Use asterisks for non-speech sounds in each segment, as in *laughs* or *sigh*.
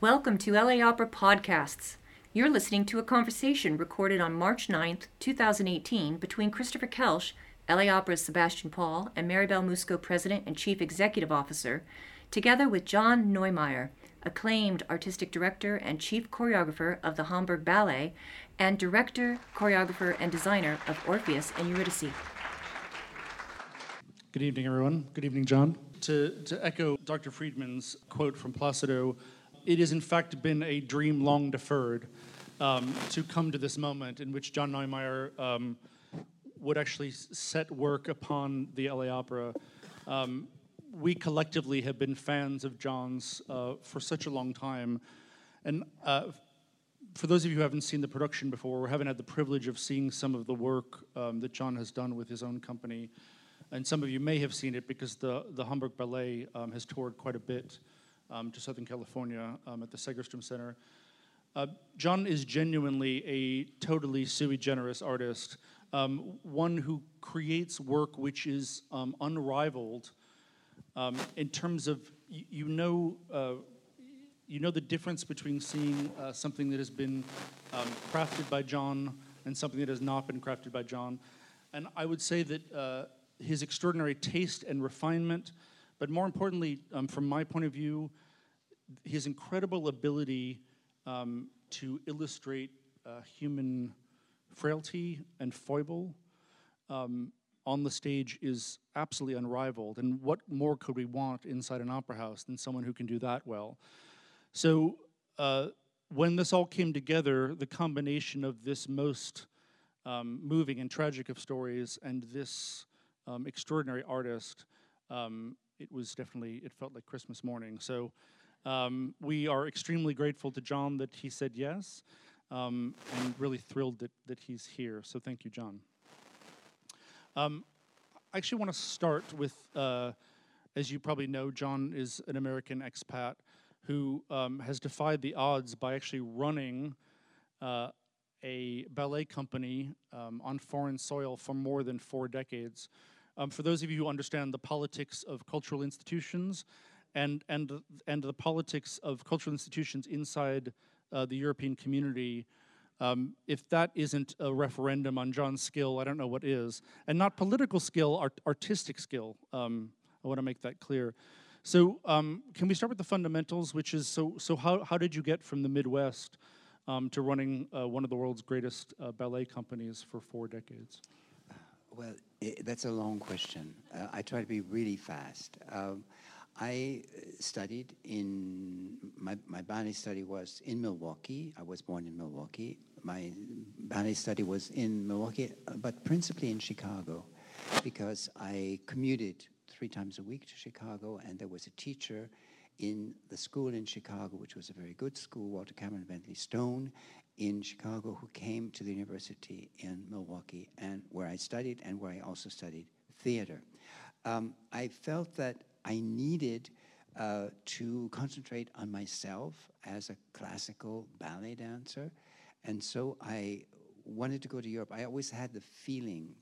Welcome to LA Opera Podcasts. You're listening to a conversation recorded on March 9th, 2018, between Christopher Koelsch, LA Opera's Sebastian Paul, and Marybelle Musco, President and Chief Executive Officer, together with John Neumeier, acclaimed artistic director and chief choreographer of the Hamburg Ballet, and director, choreographer, and designer of Orpheus and Eurydice. Good evening, everyone. Good evening, John. To, to echo Dr. Friedman's quote from Placido, it has in fact been a dream long deferred um, to come to this moment in which John Neumeier um, would actually set work upon the LA Opera. Um, we collectively have been fans of John's uh, for such a long time. And uh, for those of you who haven't seen the production before, or haven't had the privilege of seeing some of the work um, that John has done with his own company, and some of you may have seen it because the, the Hamburg Ballet um, has toured quite a bit um, to Southern California um, at the Segerstrom Center. Uh, John is genuinely a totally sui generis artist, um, one who creates work which is um, unrivaled um, in terms of you, you know. Uh, you know the difference between seeing uh, something that has been um, crafted by John and something that has not been crafted by John. And I would say that uh, his extraordinary taste and refinement but more importantly, um, from my point of view, his incredible ability um, to illustrate uh, human frailty and foible um, on the stage is absolutely unrivaled. And what more could we want inside an opera house than someone who can do that well? So, uh, when this all came together, the combination of this most um, moving and tragic of stories and this um, extraordinary artist um, it was definitely, it felt like Christmas morning. So um, we are extremely grateful to John that he said yes, um, and really thrilled that, that he's here. So thank you, John. Um, I actually want to start with, uh, as you probably know, John is an American expat who um, has defied the odds by actually running uh, a ballet company um, on foreign soil for more than four decades. Um, for those of you who understand the politics of cultural institutions and, and, and the politics of cultural institutions inside uh, the European community, um, if that isn't a referendum on John's skill, I don't know what is. And not political skill, art- artistic skill. Um, I want to make that clear. So, um, can we start with the fundamentals, which is so, so how, how did you get from the Midwest um, to running uh, one of the world's greatest uh, ballet companies for four decades? Well, it, that's a long question. Uh, I try to be really fast. Um, I uh, studied in, my, my ballet study was in Milwaukee. I was born in Milwaukee. My ballet study was in Milwaukee, uh, but principally in Chicago, because I commuted three times a week to Chicago, and there was a teacher in the school in Chicago, which was a very good school, Walter Camryn Bentley Stone, in Chicago who came to the university in Milwaukee and where I studied and where I also studied theater. Um, I felt that I needed uh, to concentrate on myself as a classical ballet dancer. And so I wanted to go to Europe. I always had the feeling,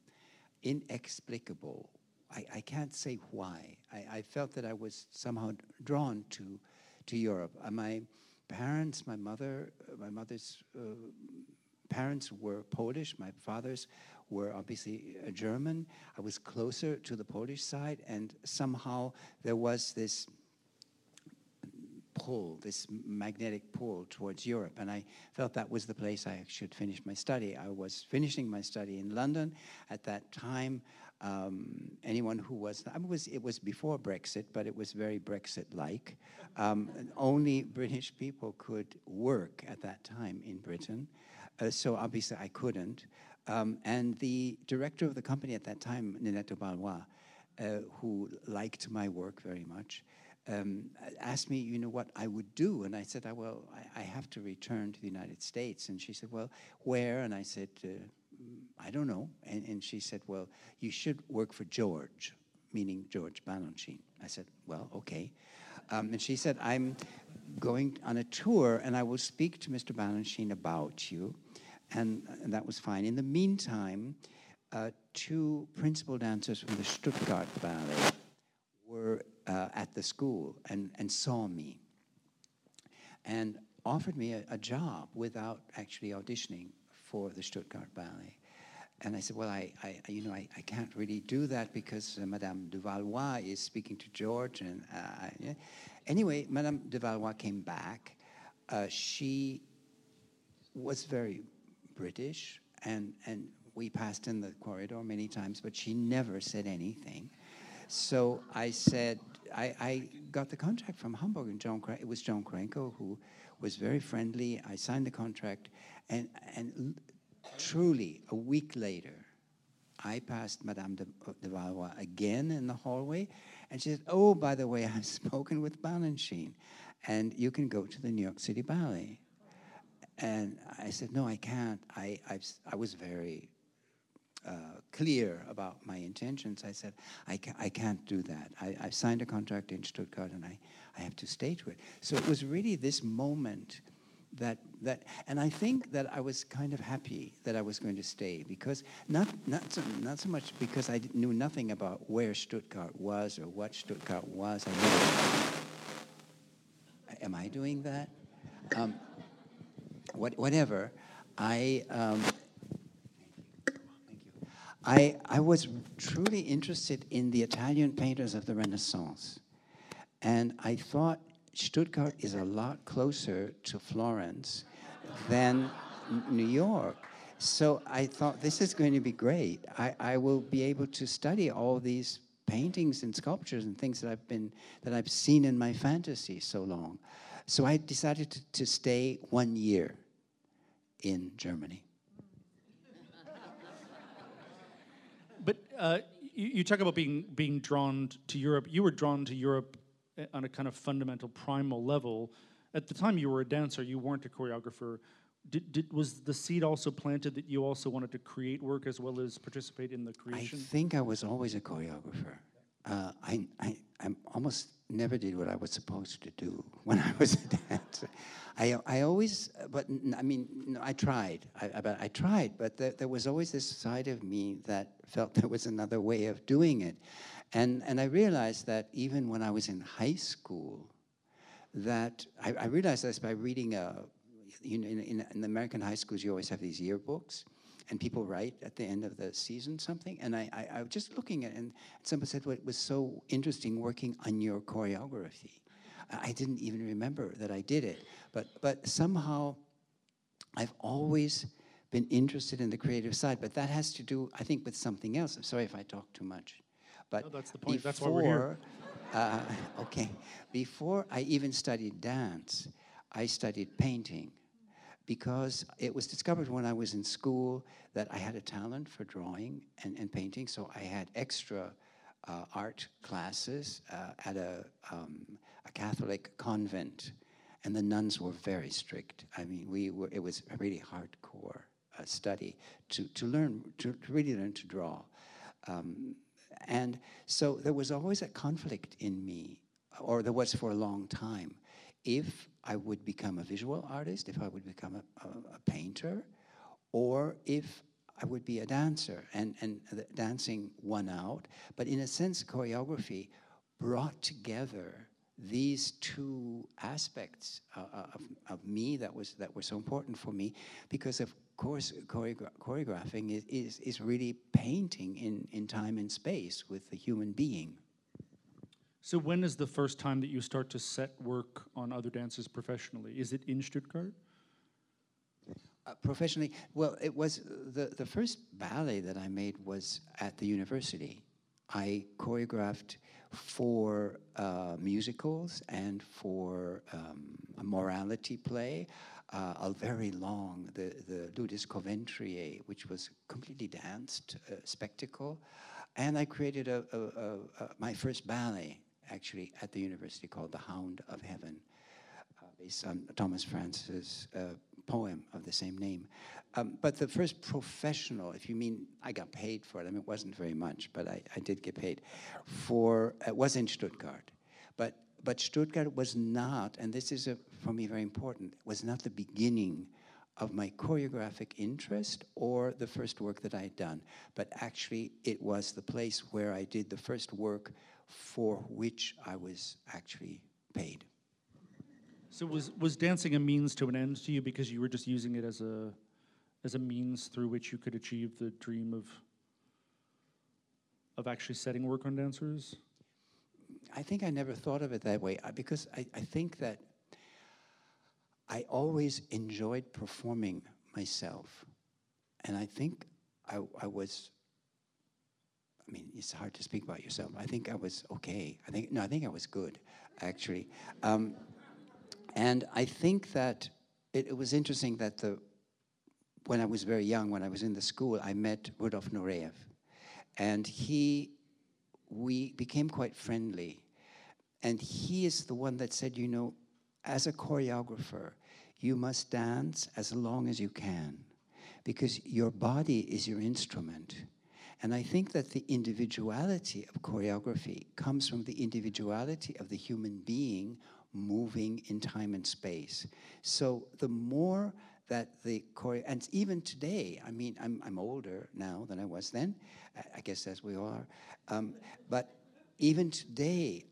inexplicable. I, I can't say why. I, I, felt that I was somehow drawn to, to Europe. Uh, my, parents, my mother, uh, my mother's uh, parents were Polish. My father's were obviously uh, German. I was closer to the Polish side, and somehow there was this pull, this magnetic pull towards Europe. And I felt that was the place I should finish my study. I was finishing my study in London. At that time, um, anyone who was, I mean, was, it was before Brexit, but it was very Brexit-like. Um, only British people could work at that time in Britain. Uh, so obviously I couldn't. Um, and the director of the company at that time, Ninette de Valois, uh, who liked my work very much, um, asked me, you know, what I would do. And I said, well, I, I, have to return to the United States. And she said, well, where? And I said, uh, I don't know. And, and she said, Well, you should work for George, meaning George Balanchine. I said, Well, okay. Um, and she said, I'm going on a tour and I will speak to Mr. Balanchine about you. And, and that was fine. In the meantime, uh, two principal dancers from the Stuttgart Ballet were uh, at the school and, and saw me. and offered me a, a job without actually auditioning for the Stuttgart Ballet. And I said, well, I, I you know, I, I can't really do that because uh, Madame de Valois is speaking to George. And uh, yeah. anyway, Madame de Valois came back. Uh, she was very British, and and we passed in the corridor many times, but she never said anything. So I said, I, I got the contract from Hamburg, and John, it was John Cranko who was very friendly. I signed the contract, and and truly, a week later, I passed Madame de, de, Valois again in the hallway, and she said, "Oh, by the way, *laughs* I've spoken with Balanchine, and you can go to the New York City Ballet." And I said, "No, I can't. I I've, I was very uh, clear about my intentions. I said, I, ca- I can't do that. I, I signed a contract in Stuttgart, and I, I have to stay to it." So it was really this moment that that and I think that I was kind of happy that I was going to stay because not not so, not so much because I knew nothing about where Stuttgart was or what Stuttgart was. I am I doing that? Um, what, whatever. I um, I I was truly interested in the Italian painters of the Renaissance, and I thought Stuttgart is a lot closer to Florence than New York. So I thought this is going to be great. I, I will be able to study all these paintings and sculptures and things that I've been that I've seen in my fantasy so long. So I decided to, to stay one year in Germany. But uh, you, you talk about being being drawn to Europe. You were drawn to Europe on a kind of fundamental primal level. At the time you were a dancer, you weren't a choreographer. Did, did, was the seed also planted that you also wanted to create work as well as participate in the creation? I think I was always a choreographer. Uh, I, I, I almost never did what I was supposed to do *laughs* when I was a dancer. I, I always, but I mean, no, I tried. I, I, I tried, but there, there was always this side of me that felt there was another way of doing it. And, and I realized that even when I was in high school, that I, I realized this by reading a, you know, in, in, in, American high schools, you always have these yearbooks, and people write at the end of the season something. And I, I, I was just looking at it, and someone said, well, it was so interesting working on your choreography. I didn't even remember that I did it, but, but somehow I've always been interested in the creative side, but that has to do, I think, with something else. I'm sorry if I talk too much. But no, that's the point. Before, that's why we're here. Uh, okay, before I even studied dance, I studied painting because it was discovered when I was in school that I had a talent for drawing and, and painting, so I had extra uh, art classes uh, at a, um, a Catholic convent, and the nuns were very strict. I mean, we were, it was a really hardcore uh, study to, to learn, to, to, really learn to draw. Um, and so there was always a conflict in me, or there was for a long time, if I would become a visual artist, if I would become a, a, a painter, or if I would be a dancer. And, and dancing won out. But in a sense, choreography brought together these two aspects uh, uh of, of me that was that were so important for me because of course, choreogra choreographing is, is, is really painting in, in time and space with the human being. So when is the first time that you start to set work on other dances professionally? Is it in Stuttgart? Uh, professionally, well, it was the, the first ballet that I made was at the university. I choreographed for uh, musicals and for um, a morality play uh, a very long, the, the Ludus Coventriae, which was completely danced uh, spectacle. And I created a, a, a, my first ballet, actually, at the university called The Hound of Heaven, uh, based on Thomas Francis' uh, poem of the same name. Um, but the first professional, if you mean I got paid for it, I mean, it wasn't very much, but I, I did get paid, for, it was in Stuttgart. But but Stuttgart was not, and this is a, for me very important, was not the beginning of my choreographic interest or the first work that I had done, but actually it was the place where I did the first work for which I was actually paid. So was was dancing a means to an end to you because you were just using it as a as a means through which you could achieve the dream of of actually setting work on dancers? I think I never thought of it that way uh, because I, I think that I always enjoyed performing myself. And I think I, I was, I mean, it's hard to speak about yourself. I think I was okay. I think, no, I think I was good, actually. Um, and I think that it, it was interesting that the, when I was very young, when I was in the school, I met Rudolf Nureyev. And he, we became quite friendly. And he is the one that said, you know, as a choreographer, you must dance as long as you can because your body is your instrument. And I think that the individuality of choreography comes from the individuality of the human being moving in time and space. So the more that the choreo, and even today, I mean, I'm, I'm older now than I was then, I guess as we are, um, but even today,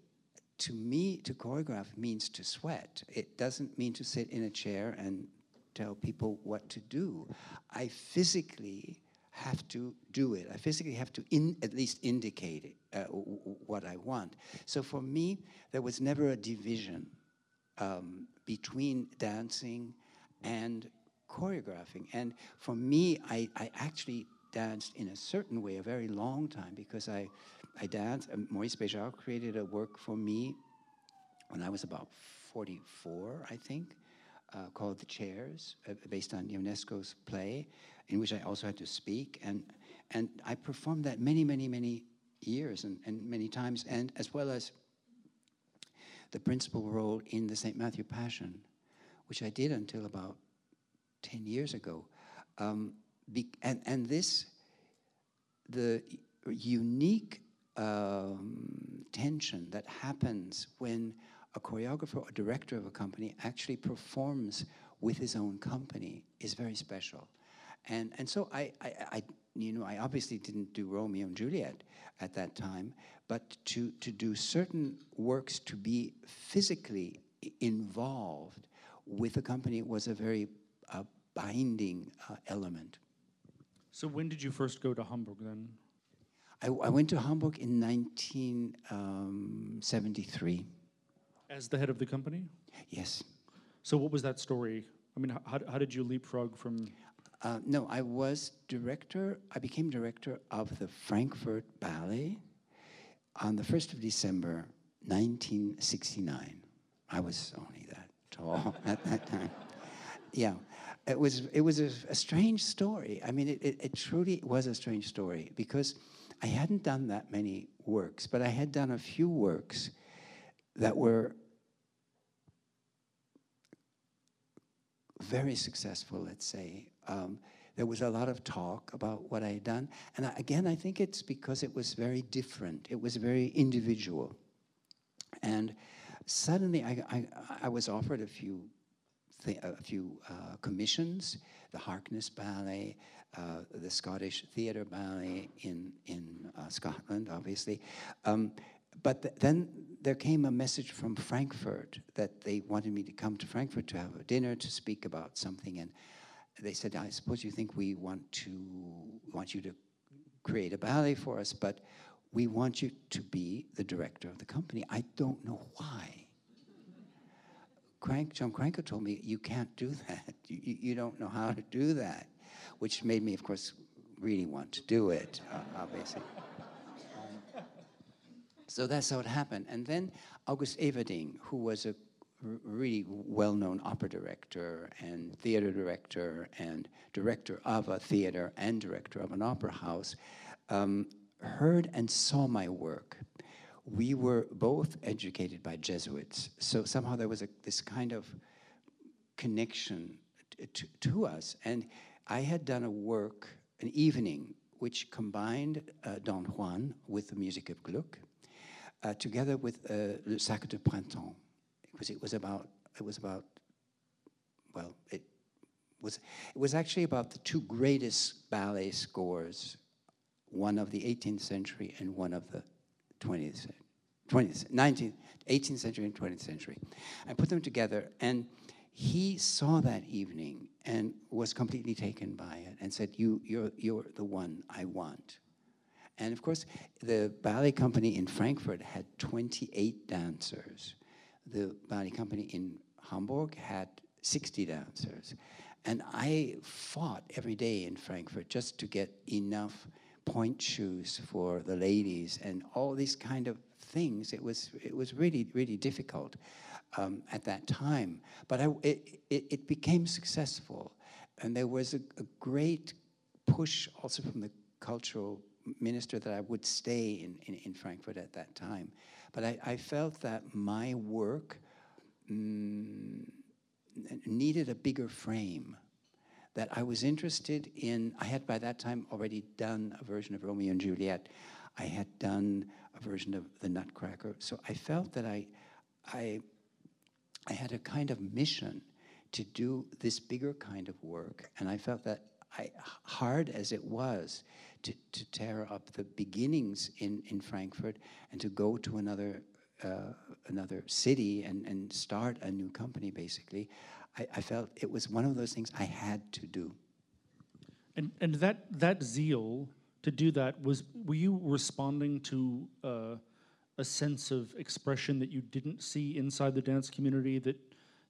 to me, to choreograph means to sweat. It doesn't mean to sit in a chair and tell people what to do. I physically have to do it. I physically have to in, at least indicate it, uh, what I want. So for me, there was never a division um, between dancing and choreographing. And for me, I, I actually danced in a certain way a very long time because I, I danced. Maurice Béjart created a work for me when I was about 44, I think, uh, called The Chairs, uh, based on Ionesco's play, in which I also had to speak. And, and I performed that many, many, many years and, and many times, and as well as the principal role in the St. Matthew Passion, which I did until about 10 years ago. Um, and, and this, the unique um, tension that happens when a choreographer or director of a company actually performs with his own company is very special. And, and so I, I, I, you know, I obviously didn't do Romeo and Juliet at that time, but to, to do certain works to be physically involved with a company was a very uh, binding uh, element. So when did you first go to Hamburg then? I, I went to Hamburg in 1973. Um, As the head of the company? Yes. So what was that story? I mean, how, how did you leapfrog from? Uh, no, I was director, I became director of the Frankfurt Ballet on the 1st of December, 1969. I was only that tall *laughs* at that time. Yeah it was it was a, a strange story. I mean, it, it, it, truly was a strange story because I hadn't done that many works, but I had done a few works that were very successful. Let's say um, there was a lot of talk about what I had done, and I, again, I think it's because it was very different. It was very individual, and suddenly I, I, I was offered a few a few uh, commissions, the Harkness Ballet, uh, the Scottish Theatre Ballet in, in uh, Scotland, obviously. Um, but th then there came a message from Frankfurt that they wanted me to come to Frankfurt to have a dinner to speak about something. And they said, I suppose you think we want to want you to create a ballet for us, but we want you to be the director of the company. I don't know why. Crank, John Cranko told me, you can't do that. *laughs* You, you don't know how to do that, which made me, of course, really want to do it, uh, obviously. so that's how it happened. And then August Everding, who was a really well-known opera director and theater director and director of a theater and director of an opera house, um, heard and saw my work we were both educated by Jesuits. So somehow there was a, this kind of connection to, to us. And I had done a work, an evening, which combined uh, Don Juan with the music of Gluck, uh, together with uh, Le Sacre de Printemps. Because it was about, it was about, well, it was, it was actually about the two greatest ballet scores, one of the 18th century and one of the 20th 20th, 19th, 18th century and 20th century. I put them together, and he saw that evening and was completely taken by it and said, you, you're, you're the one I want. And of course, the ballet company in Frankfurt had 28 dancers. The ballet company in Hamburg had 60 dancers. And I fought every day in Frankfurt just to get enough pointe shoes for the ladies and all these kind of things. It was, it was really, really difficult um, at that time. But I, it, it, it, became successful. And there was a, a, great push also from the cultural minister that I would stay in, in, in Frankfurt at that time. But I, I felt that my work mm, needed a bigger frame that I was interested in. I had by that time already done a version of Romeo and Juliet. I had done a version of The Nutcracker. So I felt that I, I, I had a kind of mission to do this bigger kind of work. And I felt that I, hard as it was to, to tear up the beginnings in, in Frankfurt and to go to another, uh, another city and, and start a new company, basically, I, I felt it was one of those things I had to do. And, and that, that zeal to do that was were you responding to uh, a sense of expression that you didn't see inside the dance community that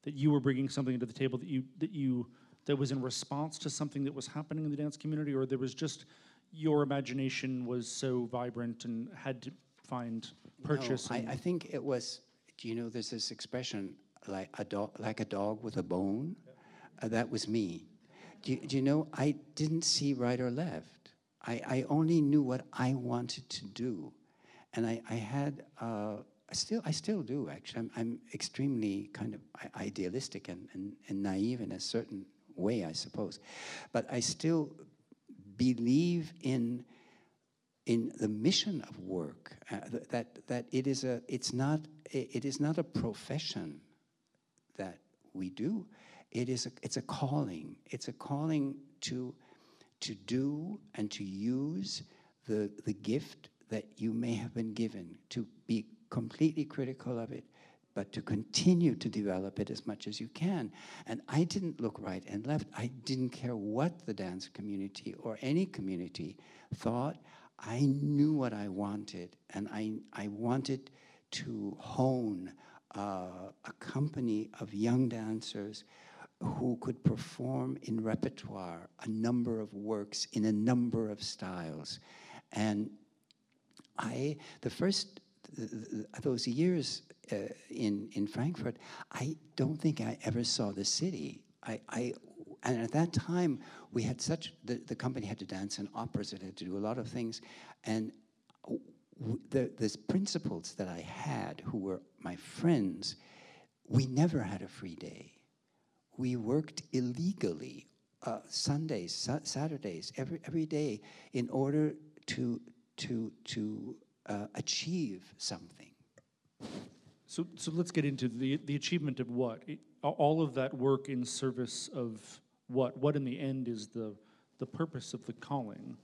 that you were bringing something to the table that you that you that was in response to something that was happening in the dance community or there was just your imagination was so vibrant and had to find purchase no, I, I, think it was do you know there's this expression like a dog like a dog with a bone uh, that was me do you, do you know i didn't see right or left I, I only knew what I wanted to do. And I, I had, uh, I still, I still do actually. I'm, I'm extremely kind of idealistic and, and, and naive in a certain way, I suppose. But I still believe in, in the mission of work, uh, that, that it is a, it's not, it is not a profession we do. It is a, it's a calling. It's a calling to to do and to use the, the gift that you may have been given, to be completely critical of it, but to continue to develop it as much as you can. And I didn't look right and left. I didn't care what the dance community or any community thought. I knew what I wanted, and I, I wanted to hone uh, a company of young dancers who could perform in repertoire a number of works in a number of styles. And I, the first, those years uh, in, in Frankfurt, I don't think I ever saw the city. I, I and at that time, we had such, the, the company had to dance in operas, it had to do a lot of things. And the, the principals that I had, who were my friends, we never had a free day we worked illegally uh, Sundays, sa Saturdays, every, every day in order to, to, to uh, achieve something. So, so let's get into the, the achievement of what? It, all of that work in service of what? What in the end is the, the purpose of the calling?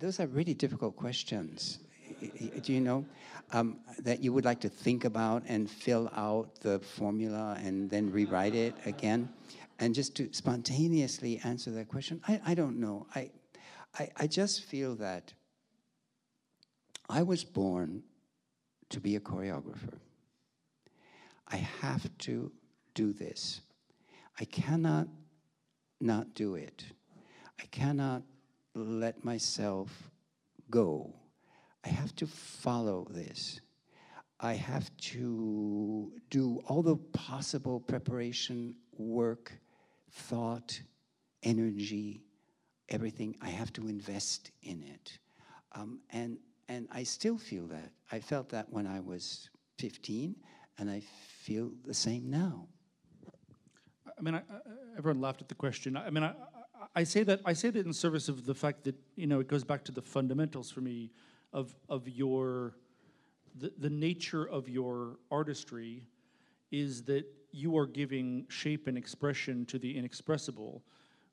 Those are really difficult questions do you know um, that you would like to think about and fill out the formula and then rewrite it again? And just to spontaneously answer that question, I, I don't know. I, I, I just feel that I was born to be a choreographer. I have to do this. I cannot not do it. I cannot let myself go I have to follow this. I have to do all the possible preparation, work, thought, energy, everything. I have to invest in it. Um, and, and I still feel that. I felt that when I was 15, and I feel the same now. I mean, I, I, everyone laughed at the question. I mean, I, I say that I say that in service of the fact that you know it goes back to the fundamentals for me of, of your, the, the nature of your artistry is that you are giving shape and expression to the inexpressible,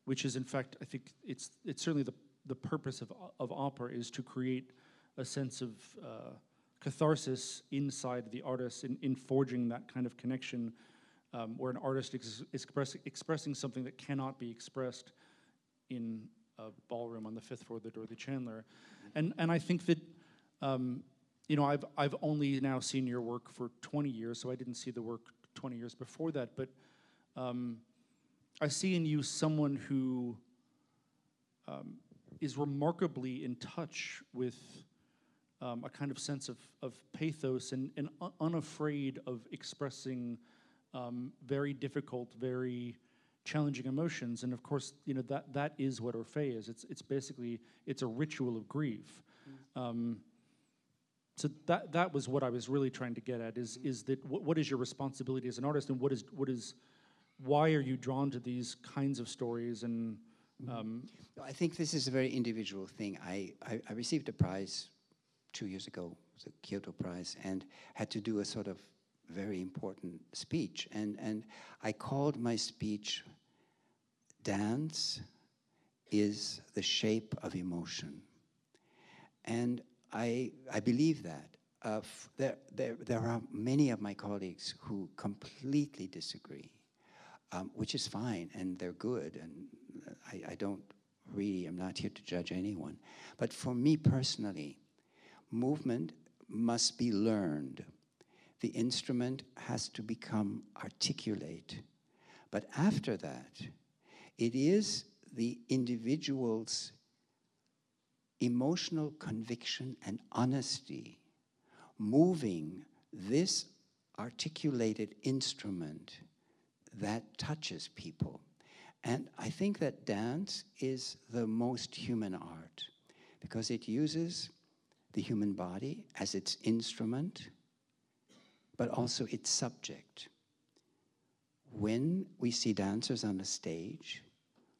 which is in fact, I think it's, it's certainly the, the purpose of, of opera is to create a sense of, uh, catharsis inside the artist in, in forging that kind of connection um, where an artist is express, expressing something that cannot be expressed in a ballroom on the fifth floor of the Dorothy Chandler. And, and I think that, um, you know, I've, I've only now seen your work for 20 years, so I didn't see the work 20 years before that, but um, I see in you someone who um, is remarkably in touch with um, a kind of sense of, of pathos and, and un- unafraid of expressing um, very difficult, very challenging emotions. And of course, you know that that is what Orphée is. It's it's basically it's a ritual of grief. Um, so that that was what I was really trying to get at. Is is that what, what is your responsibility as an artist, and what is what is why are you drawn to these kinds of stories and um, I think this is a very individual thing. I, I, I received a prize two years ago, the Kyoto Prize, and had to do a sort of very important speech. And, and I called my speech Dance is the Shape of Emotion. And I, I believe that. Uh, there, there, there are many of my colleagues who completely disagree, um, which is fine, and they're good, and I, I don't really, I'm not here to judge anyone. But for me personally, movement must be learned. The instrument has to become articulate. But after that, it is the individual's emotional conviction and honesty moving this articulated instrument that touches people. And I think that dance is the most human art because it uses the human body as its instrument, but also its subject. When we see dancers on the stage,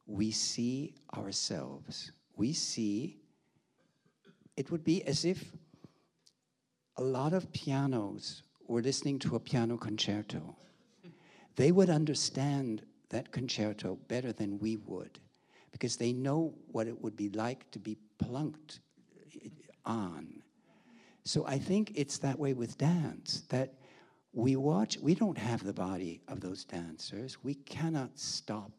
we see ourselves. We see, it would be as if a lot of pianos were listening to a piano concerto. They would understand that concerto better than we would because they know what it would be like to be plunked on. So I think it's that way with dance that we watch, we don't have the body of those dancers. We cannot stop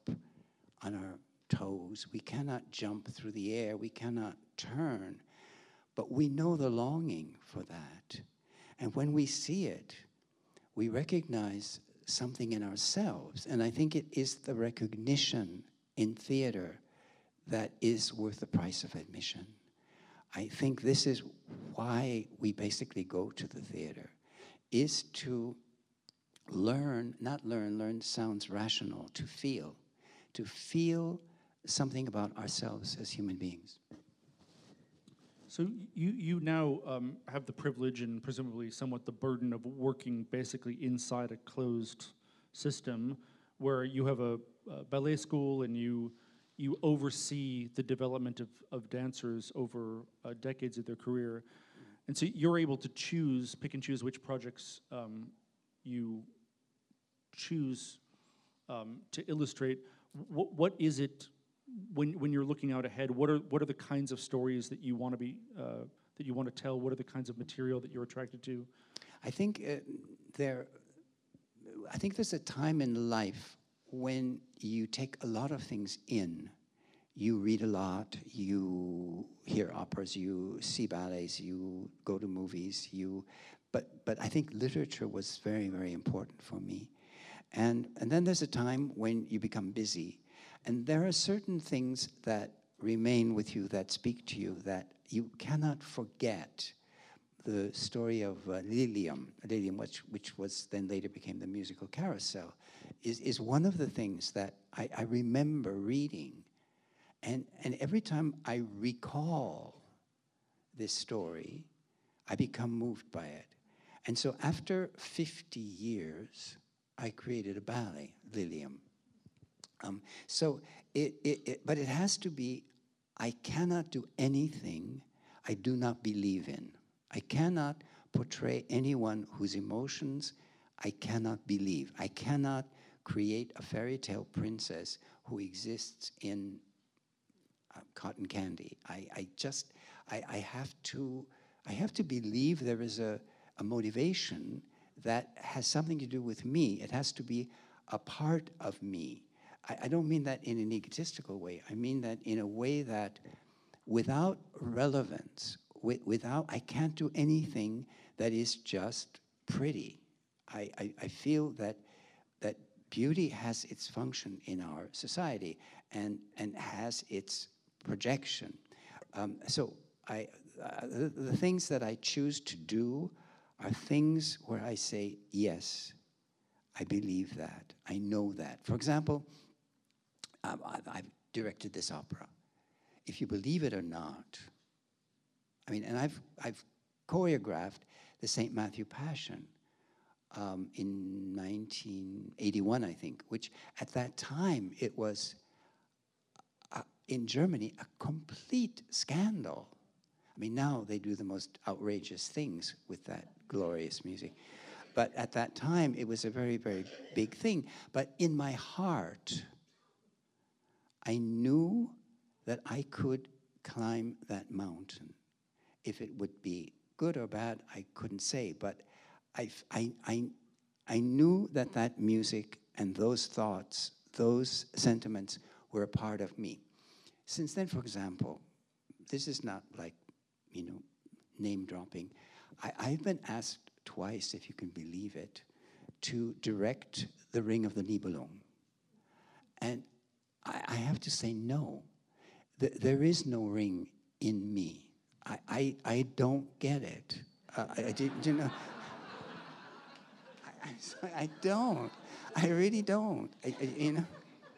on our toes. We cannot jump through the air. We cannot turn. But we know the longing for that. And when we see it, we recognize something in ourselves. And I think it is the recognition in theater that is worth the price of admission. I think this is why we basically go to the theater, is to learn, not learn, learn sounds rational, to feel, to feel something about ourselves as human beings. So you you now um, have the privilege and presumably somewhat the burden of working basically inside a closed system, where you have a, a ballet school and you you oversee the development of, of dancers over uh, decades of their career, and so you're able to choose, pick and choose which projects um, you choose um, to illustrate. What what is it when when you're looking out ahead, what are what are the kinds of stories that you want to be uh, that you want to tell? What are the kinds of material that you're attracted to? I think uh, there. I think there's a time in life when you take a lot of things in. You read a lot. You hear operas. You see ballets. You go to movies. You, but but I think literature was very very important for me, and and then there's a time when you become busy and there are certain things that remain with you, that speak to you, that you cannot forget. The story of uh, Liliom, Liliom, which, which was then later became the musical carousel, is, is one of the things that I, I remember reading. And, and every time I recall this story, I become moved by it. And so after 50 years, I created a ballet, Liliom. Um, so, it, it, it, but it has to be I cannot do anything I do not believe in. I cannot portray anyone whose emotions I cannot believe. I cannot create a fairy tale princess who exists in uh, cotton candy. I, I just, I, I have to, I have to believe there is a, a motivation that has something to do with me. It has to be a part of me. I, I don't mean that in an egotistical way. I mean that in a way that without relevance, wi- without, I can't do anything that is just pretty. I, I, I feel that, that beauty has its function in our society and, and has its projection. Um, so I, uh, the, the things that I choose to do are things where I say, yes, I believe that. I know that. For example, um, I've, I've directed this opera. If you believe it or not, I mean, and I've, I've choreographed the St. Matthew Passion um, in 1981, I think, which at that time it was uh, in Germany a complete scandal. I mean, now they do the most outrageous things with that glorious music. But at that time, it was a very, very big thing. But in my heart, I knew that I could climb that mountain. If it would be good or bad, I couldn't say. But I, I, I, I knew that that music and those thoughts, those sentiments were a part of me. Since then, for example, this is not like, you know, name dropping. I, I've been asked twice, if you can believe it, to direct The Ring of the Nibelung. And I, I have to say no. Th- there is no ring in me. I, I, I don't get it. Uh, I, I did, you know. I, I, I don't. I really don't. I, I, you know.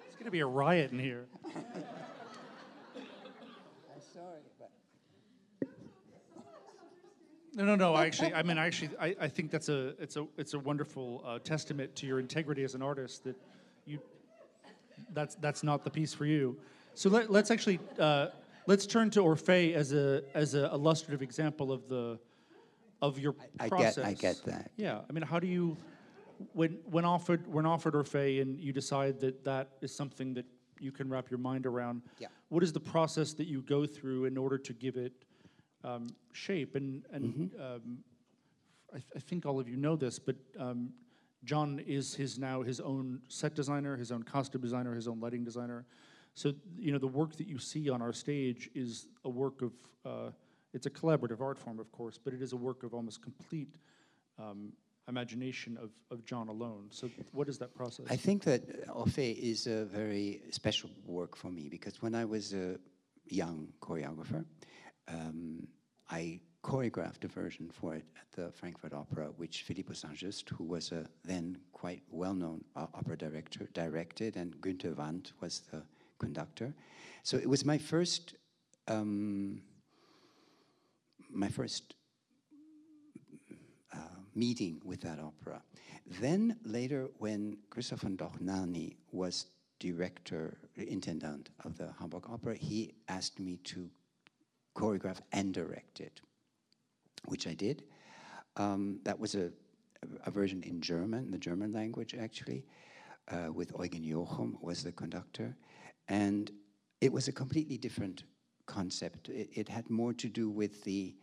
It's going to be a riot in here. *laughs* I'm sorry, but No, no, no. I actually, I mean, I actually, I, I think that's a, it's a, it's a wonderful uh, testament to your integrity as an artist that you, that's, that's not the piece for you. So let, let's actually, uh, let's turn to Orphée as a, as a illustrative example of the, of your I process. get, I get that. Yeah, I mean, how do you, when when offered when offered Orphée and you decide that that is something that you can wrap your mind around? Yeah. What is the process that you go through in order to give it um, shape? And and Mm-hmm. um, I, th- I think all of you know this, but um, John is his now his own set designer, his own costume designer, his own lighting designer. So you know the work that you see on our stage is a work of uh, it's a collaborative art form, of course, but it is a work of almost complete um, imagination of, of John alone. So what is that process? I think that Orphée is a very special work for me because when I was a young choreographer, um, I choreographed a version for it at the Frankfurt Opera, which Philippe Saint-Just, who was a then quite well-known uh, opera director, directed, and Günther Wand was the conductor. So it was my first, um, my first uh, meeting with that opera. Then later, when Christoph von Dohnányi was director, intendant of the Hamburg Opera, he asked me to choreograph and direct it, which I did. Um, that was a, a version in German, the German language actually, uh, with Eugen Jochum was the conductor, and it was a completely different concept. It, it had more to do with the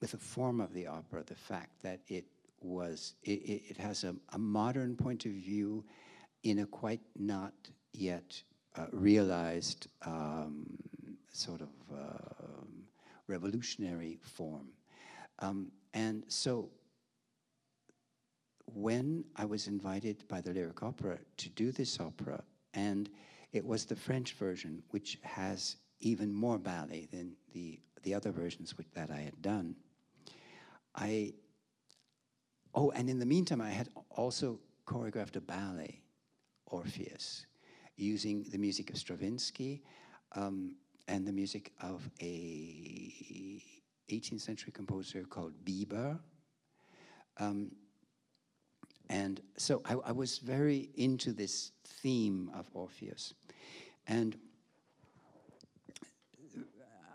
with the form of the opera, the fact that it was it, it, has a, a modern point of view in a quite not yet uh, realized um, sort of um revolutionary form. Um, and so when I was invited by the Lyric Opera to do this opera, and it was the French version, which has even more ballet than the, the other versions that I had done. I, oh, and in the meantime, I had also choreographed a ballet, Orpheus, using the music of Stravinsky um, and the music of a 18th century composer called Biber. Um, and so I, I was very into this theme of Orpheus. And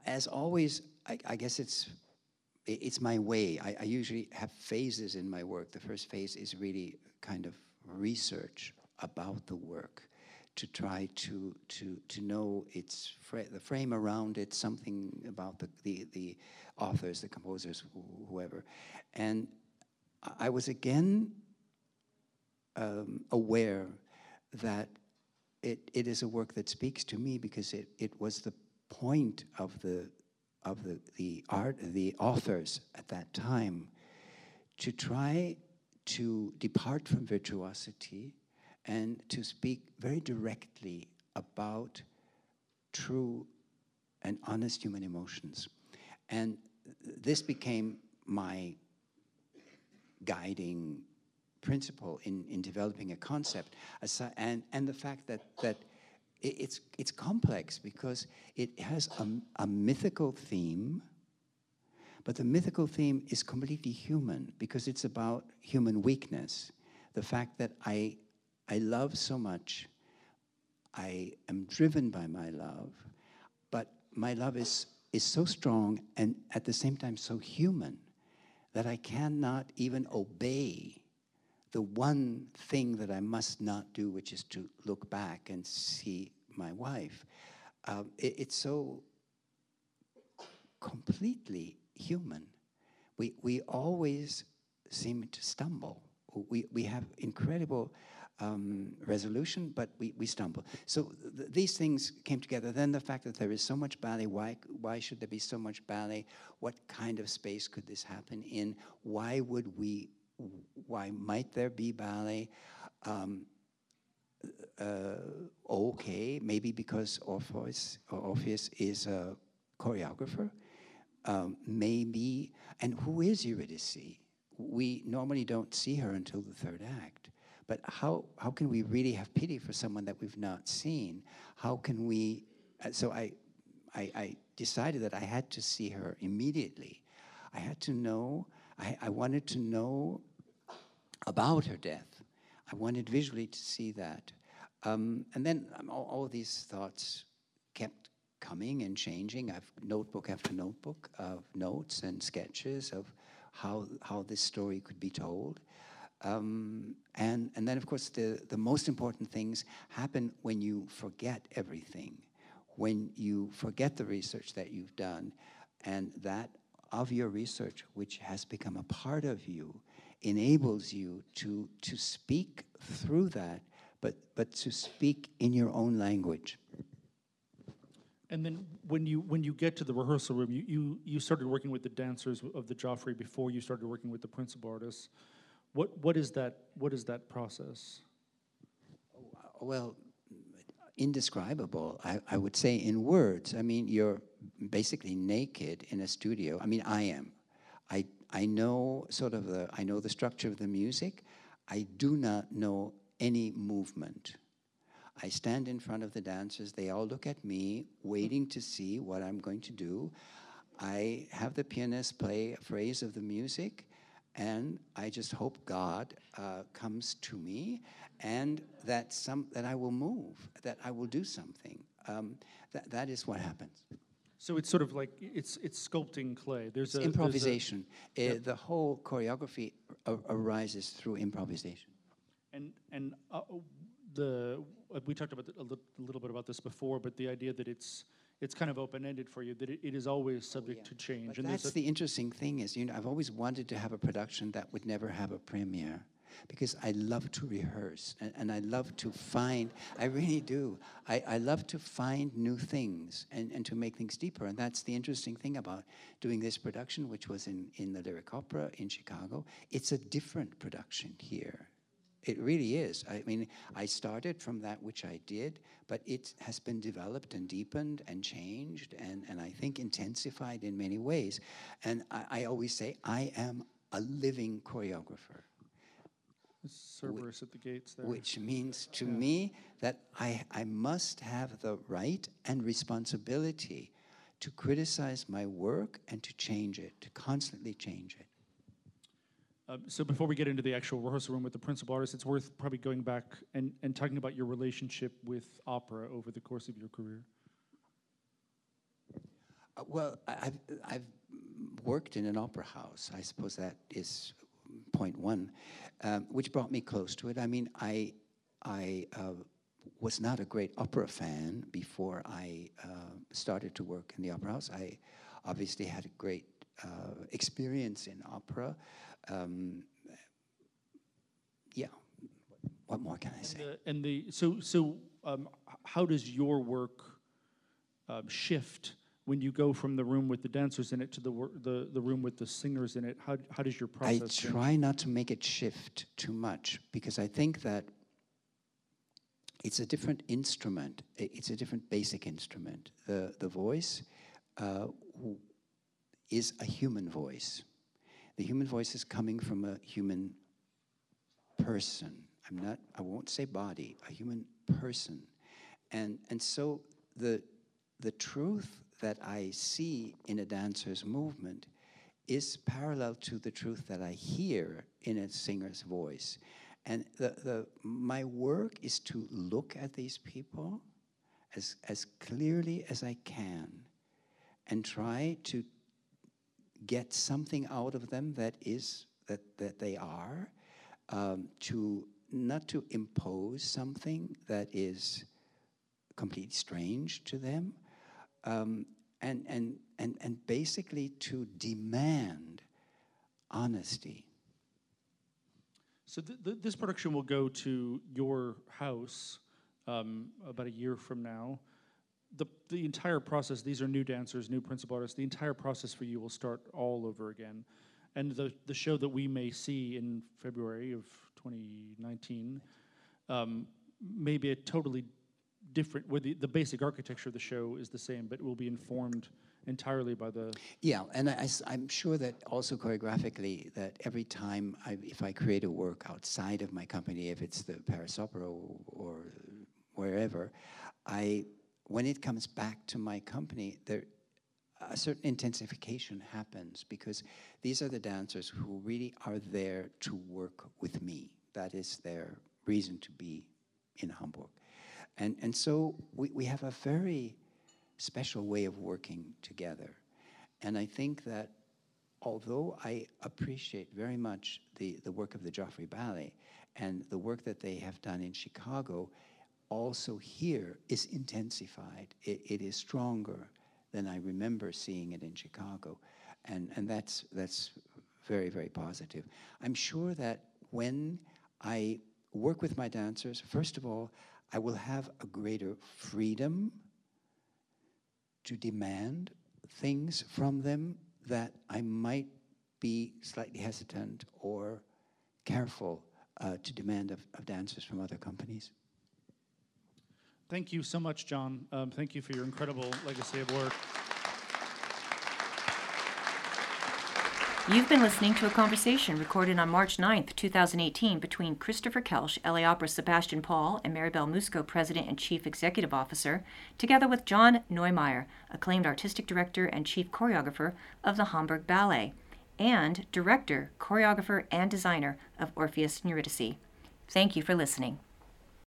as always, I, I guess it's it's my way. I, I usually have phases in my work. The first phase is really kind of research about the work to try to to to know its fra- the frame around it, something about the the, the authors, the composers, wh- whoever, and I was again um, aware that it, it is a work that speaks to me because it, it was the point of the of the, the art the authors at that time to try to depart from virtuosity and to speak very directly about true and honest human emotions. And this became my guiding principle in, in developing a concept. And, and the fact that, that it's, it's complex because it has a, a mythical theme, but the mythical theme is completely human because it's about human weakness. The fact that I, I love so much, I am driven by my love, but my love is, is so strong and at the same time so human that I cannot even obey the one thing that I must not do, which is to look back and see my wife. Um, it, it's so completely human. We, we always seem to stumble. We, we have incredible um, resolution, but we, we stumble. So th- these things came together. Then the fact that there is so much ballet, why, why should there be so much ballet? What kind of space could this happen in? Why would we why might there be ballet? Um, uh, okay, maybe because Orpheus, Orpheus is a choreographer. Um, maybe, and who is Eurydice? We normally don't see her until the third act. But how, how can we really have pity for someone that we've not seen? How can we? Uh, so I, I, I decided that I had to see her immediately. I had to know, I, I wanted to know about her death. I wanted visually to see that. Um, and then um, all, all these thoughts kept coming and changing. I've notebook after notebook of notes and sketches of how, how this story could be told. Um, and, and then, of course, the, the most important things happen when you forget everything, when you forget the research that you've done, and that of your research, which has become a part of you, enables you to, to speak through that, but, but to speak in your own language. And then when you when you get to the rehearsal room, you, you, you started working with the dancers of the Joffrey before you started working with the principal artists. What what is that what is that process? Well, indescribable, I, I would say in words. I mean, you're basically naked in a studio. I mean, I am. I I know sort of the I know the structure of the music. I do not know any movement. I stand in front of the dancers. They all look at me, waiting to see what I'm going to do. I have the pianist play a phrase of the music, and I just hope God uh, comes to me, and that some that I will move, that I will do something. Um, that that is what happens. So it's sort of like it's it's sculpting clay. There's a there's a- improvisation. Uh, Yep. The whole choreography a- arises through improvisation. And and uh, the uh, we talked about the, a little bit about this before, but the idea that it's it's kind of open ended for you that it, it is always oh, subject Yeah. to change. But and that's the interesting thing is, you know, I've always wanted to have a production that would never have a premiere because I love to rehearse and, and I love to find, I really do. I, I love to find new things and, and to make things deeper. And that's the interesting thing about doing this production, which was in, in the Lyric Opera in Chicago. It's a different production here. It really is. I mean, I started from that which I did, but it has been developed and deepened and changed and, and I think intensified in many ways. And I, I always say, I am a living choreographer, Cerberus at the gates there. which means to me that I, I must have the right and responsibility to criticize my work and to change it, to constantly change it. Um, so before we get into the actual rehearsal room with the principal artist, it's worth probably going back and, and talking about your relationship with opera over the course of your career. Uh, well, I've, I've worked in an opera house. I suppose that is point one, um, which brought me close to it. I mean, I, I uh, was not a great opera fan before I uh, started to work in the opera house. I obviously had a great uh, experience in opera. Um, yeah, what more can I say? And the, and the so so um, how does your work um, shift when you go from the room with the dancers in it to the the the room with the singers in it? How how does your I process? change? try not to make it shift too much because I think that it's a different instrument. It's a different basic instrument. The the voice uh, is a human voice. The human voice is coming from a human person. I'm not. I won't say body. A human person, and and so the the truth that I see in a dancer's movement is parallel to the truth that I hear in a singer's voice. And the, the, my work is to look at these people as, as clearly as I can and try to get something out of them that is that, that they are, um, to not to impose something that is completely strange to them, um, and, and, and, and basically to demand honesty. So th- th- this production will go to your house um, about a year from now. The, the entire process, these are new dancers, new principal artists, the entire process for you will start all over again. And the, the show that we may see in February of 2019 um, may be a totally different, where the, the basic architecture of the show is the same, but will be informed entirely by the Yeah, and I, am sure that also choreographically, that every time I, if I create a work outside of my company, if it's the Paris Opera or, or wherever, I when it comes back to my company, there a certain intensification happens because these are the dancers who really are there to work with me. That is their reason to be in Hamburg. And, and so we, we have a very special way of working together. And I think that although I appreciate very much the, the work of the Joffrey Ballet and the work that they have done in Chicago, also here is intensified. It, it is stronger than I remember seeing it in Chicago. And, and that's, that's very, very positive. I'm sure that when I work with my dancers, first of all, I will have a greater freedom to demand things from them that I might be slightly hesitant or careful uh, to demand of, of dancers from other companies. Thank you so much, John. Um, thank you for your incredible legacy of work. You've been listening to a conversation recorded on March 9th, 2018, between Christopher Koelsch, LA Opera Sebastian Paul, and Marybelle Musco, President and Chief Executive Officer, together with John Neumeier, acclaimed artistic director and chief choreographer of the Hamburg Ballet, and director, choreographer, and designer of Orpheus Eurydice. Thank you for listening.